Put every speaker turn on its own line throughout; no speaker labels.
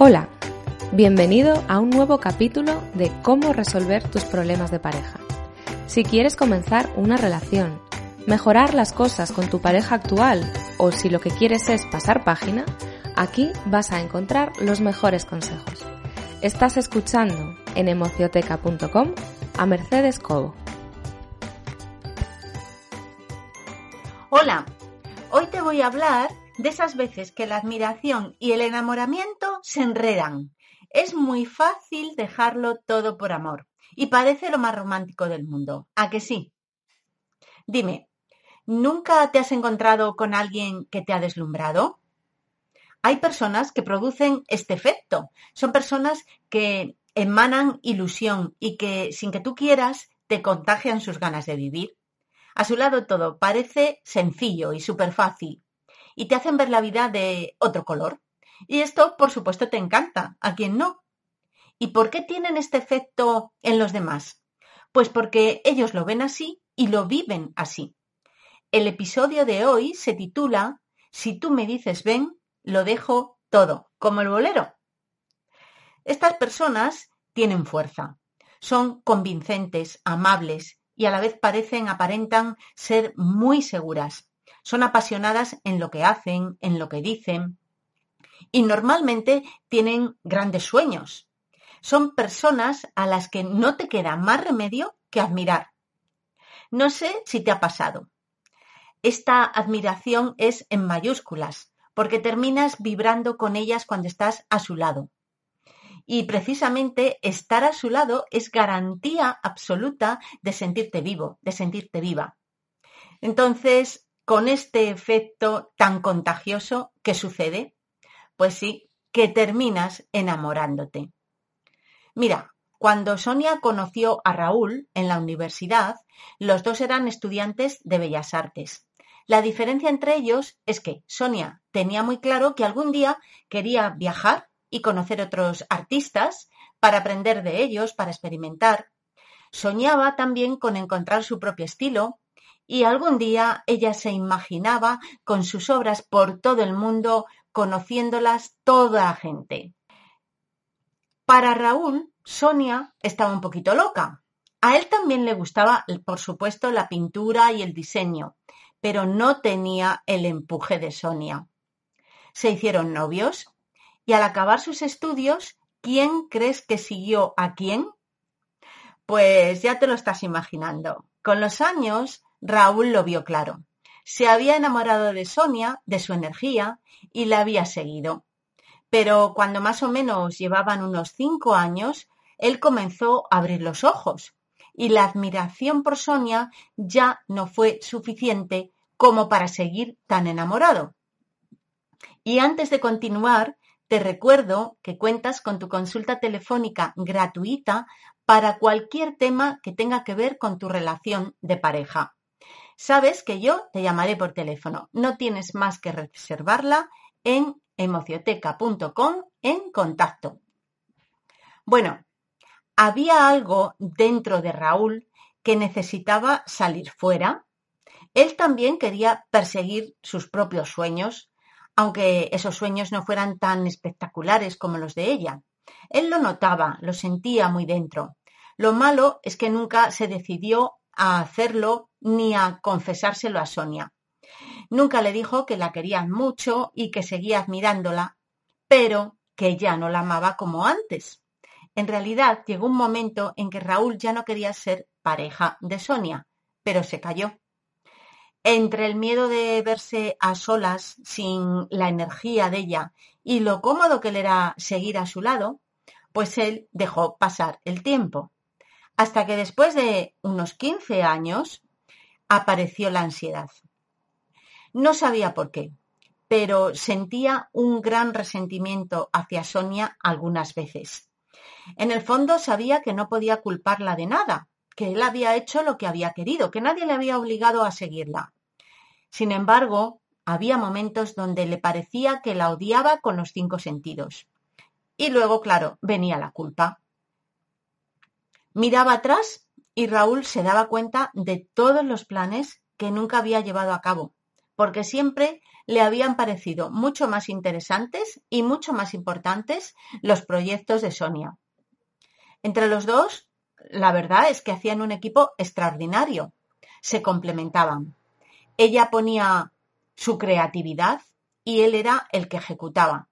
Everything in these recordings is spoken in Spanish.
Hola, bienvenido a un nuevo capítulo de cómo resolver tus problemas de pareja. Si quieres comenzar una relación, mejorar las cosas con tu pareja actual o si lo que quieres es pasar página, aquí vas a encontrar los mejores consejos. Estás escuchando en emocioteca.com a Mercedes Cobo.
Hola, hoy te voy a hablar de esas veces que la admiración y el enamoramiento se enredan. Es muy fácil dejarlo todo por amor y parece lo más romántico del mundo. ¿A que sí? Dime, ¿nunca te has encontrado con alguien que te ha deslumbrado? Hay personas que producen este efecto. Son personas que emanan ilusión y que sin que tú quieras te contagian sus ganas de vivir. A su lado todo parece sencillo y súper fácil, y te hacen ver la vida de otro color. Y esto, por supuesto, te encanta. ¿A quién no? ¿Y por qué tienen este efecto en los demás? Pues porque ellos lo ven así y lo viven así. El episodio de hoy se titula Si tú me dices ven, lo dejo todo, como el bolero. Estas personas tienen fuerza, son convincentes, amables y a la vez parecen, aparentan ser muy seguras. Son apasionadas en lo que hacen, en lo que dicen y normalmente tienen grandes sueños. Son personas a las que no te queda más remedio que admirar. No sé si te ha pasado. Esta admiración es en mayúsculas, porque terminas vibrando con ellas cuando estás a su lado. Y precisamente estar a su lado es garantía absoluta de sentirte vivo, de sentirte viva. Entonces, con este efecto tan contagioso, ¿qué sucede? Pues sí, que terminas enamorándote. Mira, cuando Sonia conoció a Raúl en la universidad, los dos eran estudiantes de Bellas Artes. La diferencia entre ellos es que Sonia tenía muy claro que algún día quería viajar y conocer otros artistas para aprender de ellos, para experimentar. Soñaba también con encontrar su propio estilo y algún día ella se imaginaba con sus obras por todo el mundo, conociéndolas toda la gente. Para Raúl, Sonia estaba un poquito loca. A él también le gustaba, por supuesto, la pintura y el diseño, pero no tenía el empuje de Sonia. Se hicieron novios y al acabar sus estudios, ¿quién crees que siguió a quién? Pues ya te lo estás imaginando. Con los años, Raúl lo vio claro. Se había enamorado de Sonia, de su energía, y la había seguido. Pero cuando más o menos llevaban unos cinco años, él comenzó a abrir los ojos, y la admiración por Sonia ya no fue suficiente como para seguir tan enamorado. Y antes de continuar, te recuerdo que cuentas con tu consulta telefónica gratuita para cualquier tema que tenga que ver con tu relación de pareja. Sabes que yo te llamaré por teléfono. No tienes más que reservarla en emocioteca.com en contacto. Bueno, había algo dentro de Raúl que necesitaba salir fuera. Él también quería perseguir sus propios sueños, aunque esos sueños no fueran tan espectaculares como los de ella. Él lo notaba, lo sentía muy dentro. Lo malo es que nunca se decidió a hacerlo ni a confesárselo a Sonia. Nunca le dijo que la quería mucho y que seguía admirándola, pero que ya no la amaba como antes. En realidad llegó un momento en que Raúl ya no quería ser pareja de Sonia, pero se cayó. Entre el miedo de verse a solas, sin la energía de ella, y lo cómodo que le era seguir a su lado, pues él dejó pasar el tiempo hasta que después de unos 15 años apareció la ansiedad. No sabía por qué, pero sentía un gran resentimiento hacia Sonia algunas veces. En el fondo sabía que no podía culparla de nada, que él había hecho lo que había querido, que nadie le había obligado a seguirla. Sin embargo, había momentos donde le parecía que la odiaba con los cinco sentidos. Y luego, claro, venía la culpa. Miraba atrás y Raúl se daba cuenta de todos los planes que nunca había llevado a cabo, porque siempre le habían parecido mucho más interesantes y mucho más importantes los proyectos de Sonia. Entre los dos, la verdad es que hacían un equipo extraordinario, se complementaban. Ella ponía su creatividad y él era el que ejecutaba.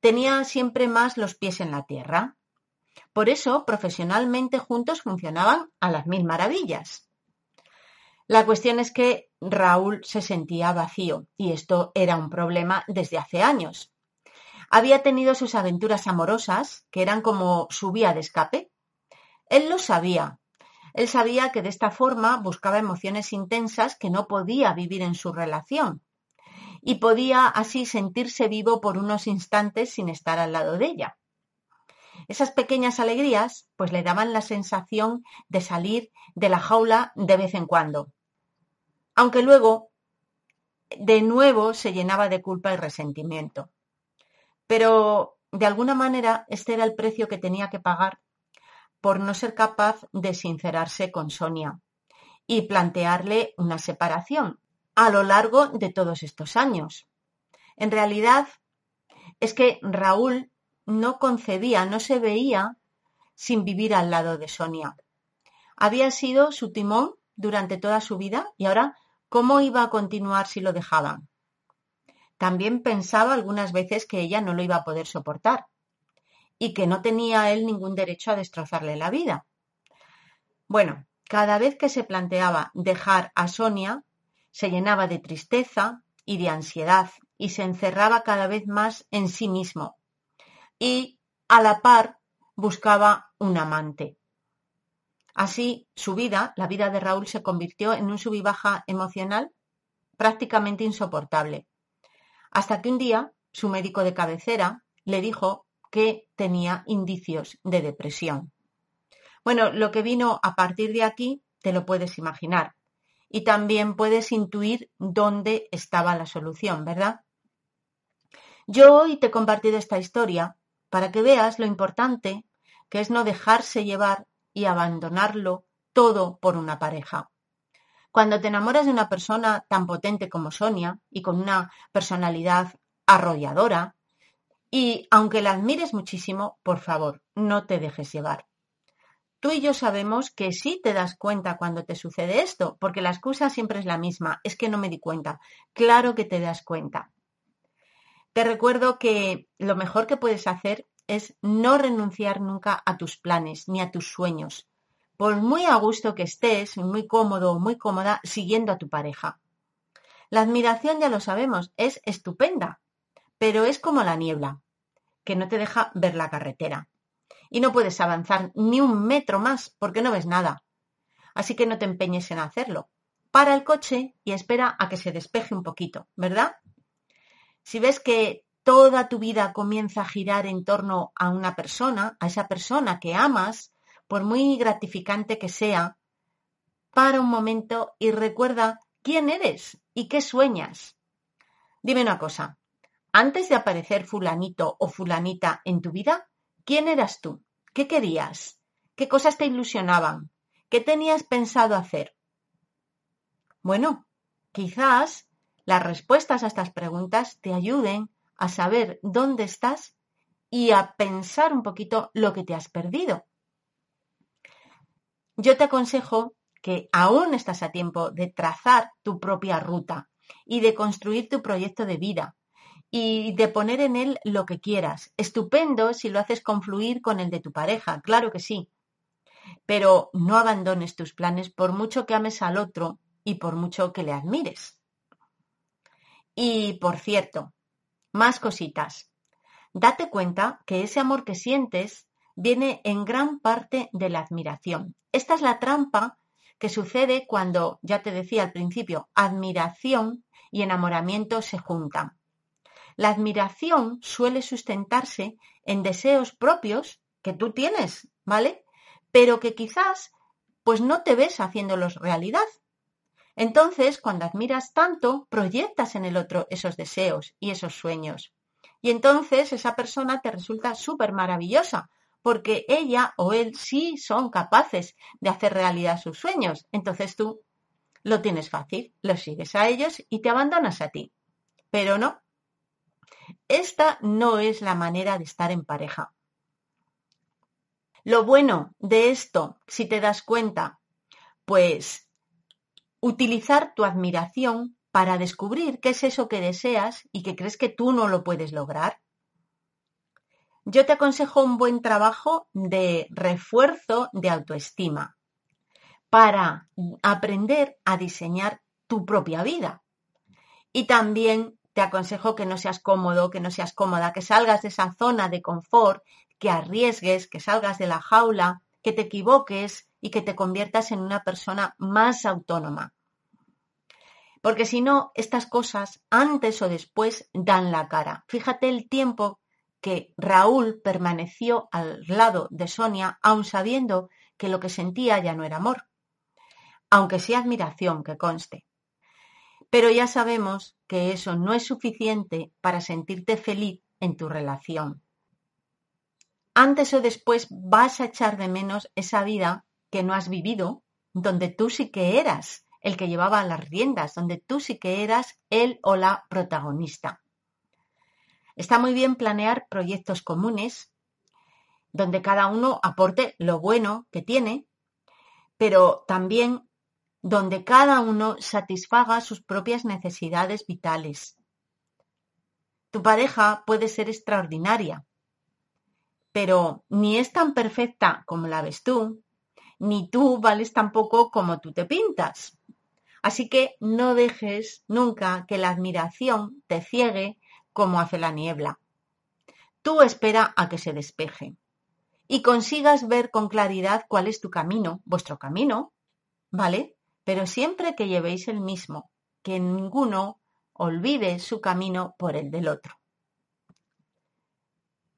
Tenía siempre más los pies en la tierra. Por eso, profesionalmente juntos funcionaban a las mil maravillas. La cuestión es que Raúl se sentía vacío y esto era un problema desde hace años. Había tenido sus aventuras amorosas, que eran como su vía de escape. Él lo sabía. Él sabía que de esta forma buscaba emociones intensas que no podía vivir en su relación y podía así sentirse vivo por unos instantes sin estar al lado de ella. Esas pequeñas alegrías pues le daban la sensación de salir de la jaula de vez en cuando, aunque luego de nuevo se llenaba de culpa y resentimiento. Pero de alguna manera este era el precio que tenía que pagar por no ser capaz de sincerarse con Sonia y plantearle una separación a lo largo de todos estos años. En realidad es que Raúl no concebía, no se veía sin vivir al lado de Sonia. Había sido su timón durante toda su vida y ahora, ¿cómo iba a continuar si lo dejaban? También pensaba algunas veces que ella no lo iba a poder soportar y que no tenía él ningún derecho a destrozarle la vida. Bueno, cada vez que se planteaba dejar a Sonia, se llenaba de tristeza y de ansiedad y se encerraba cada vez más en sí mismo, y a la par buscaba un amante. Así, su vida, la vida de Raúl, se convirtió en un sub baja emocional prácticamente insoportable. Hasta que un día su médico de cabecera le dijo que tenía indicios de depresión. Bueno, lo que vino a partir de aquí te lo puedes imaginar. Y también puedes intuir dónde estaba la solución, ¿verdad? Yo hoy te he compartido esta historia para que veas lo importante que es no dejarse llevar y abandonarlo todo por una pareja. Cuando te enamoras de una persona tan potente como Sonia y con una personalidad arrolladora, y aunque la admires muchísimo, por favor, no te dejes llevar. Tú y yo sabemos que sí te das cuenta cuando te sucede esto, porque la excusa siempre es la misma, es que no me di cuenta. Claro que te das cuenta. Te recuerdo que lo mejor que puedes hacer es no renunciar nunca a tus planes ni a tus sueños, por muy a gusto que estés, muy cómodo o muy cómoda siguiendo a tu pareja. La admiración, ya lo sabemos, es estupenda, pero es como la niebla, que no te deja ver la carretera. Y no puedes avanzar ni un metro más porque no ves nada. Así que no te empeñes en hacerlo. Para el coche y espera a que se despeje un poquito, ¿verdad? Si ves que toda tu vida comienza a girar en torno a una persona, a esa persona que amas, por muy gratificante que sea, para un momento y recuerda quién eres y qué sueñas. Dime una cosa, antes de aparecer fulanito o fulanita en tu vida, ¿quién eras tú? ¿Qué querías? ¿Qué cosas te ilusionaban? ¿Qué tenías pensado hacer? Bueno, quizás las respuestas a estas preguntas te ayuden a saber dónde estás y a pensar un poquito lo que te has perdido. Yo te aconsejo que aún estás a tiempo de trazar tu propia ruta y de construir tu proyecto de vida y de poner en él lo que quieras. Estupendo si lo haces confluir con el de tu pareja, claro que sí. Pero no abandones tus planes por mucho que ames al otro y por mucho que le admires. Y, por cierto, más cositas. Date cuenta que ese amor que sientes viene en gran parte de la admiración. Esta es la trampa que sucede cuando, ya te decía al principio, admiración y enamoramiento se juntan. La admiración suele sustentarse en deseos propios que tú tienes, ¿vale? Pero que quizás pues no te ves haciéndolos realidad. Entonces, cuando admiras tanto, proyectas en el otro esos deseos y esos sueños. Y entonces esa persona te resulta súper maravillosa, porque ella o él sí son capaces de hacer realidad sus sueños. Entonces tú lo tienes fácil, los sigues a ellos y te abandonas a ti. Pero no, esta no es la manera de estar en pareja. Lo bueno de esto, si te das cuenta, pues utilizar tu admiración para descubrir qué es eso que deseas y que crees que tú no lo puedes lograr. Yo te aconsejo un buen trabajo de refuerzo de autoestima para aprender a diseñar tu propia vida. Y también te aconsejo que no seas cómodo, que no seas cómoda, que salgas de esa zona de confort, que arriesgues, que salgas de la jaula, que te equivoques y que te conviertas en una persona más autónoma. Porque si no, estas cosas antes o después dan la cara. Fíjate el tiempo que Raúl permaneció al lado de Sonia, aun sabiendo que lo que sentía ya no era amor, aunque sea admiración, que conste. Pero ya sabemos que eso no es suficiente para sentirte feliz en tu relación. Antes o después vas a echar de menos esa vida que no has vivido, donde tú sí que eras el que llevaba las riendas, donde tú sí que eras el o la protagonista. Está muy bien planear proyectos comunes, donde cada uno aporte lo bueno que tiene, pero también donde cada uno satisfaga sus propias necesidades vitales. Tu pareja puede ser extraordinaria, pero ni es tan perfecta como la ves tú, ni tú vales tan poco como tú te pintas. Así que no dejes nunca que la admiración te ciegue como hace la niebla. Tú espera a que se despeje y consigas ver con claridad cuál es tu camino, vuestro camino, ¿vale? pero siempre que llevéis el mismo, que ninguno olvide su camino por el del otro.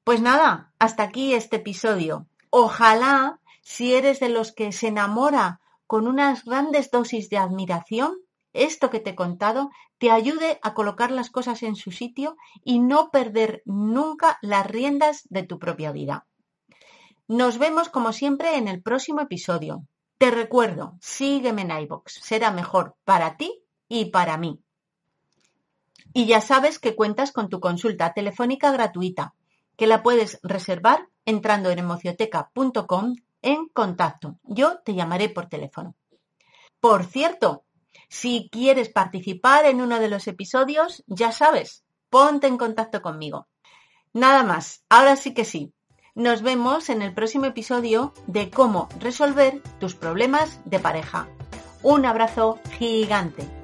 Pues nada, hasta aquí este episodio. Ojalá, si eres de los que se enamora con unas grandes dosis de admiración, esto que te he contado te ayude a colocar las cosas en su sitio y no perder nunca las riendas de tu propia vida. Nos vemos como siempre en el próximo episodio. Te recuerdo, sígueme en iVoox, será mejor para ti y para mí. Y ya sabes que cuentas con tu consulta telefónica gratuita, que la puedes reservar entrando en emocioteca.com en contacto. Yo te llamaré por teléfono. Por cierto, si quieres participar en uno de los episodios, ya sabes, ponte en contacto conmigo. Nada más, ahora sí que sí, nos vemos en el próximo episodio de cómo resolver tus problemas de pareja. Un abrazo gigante.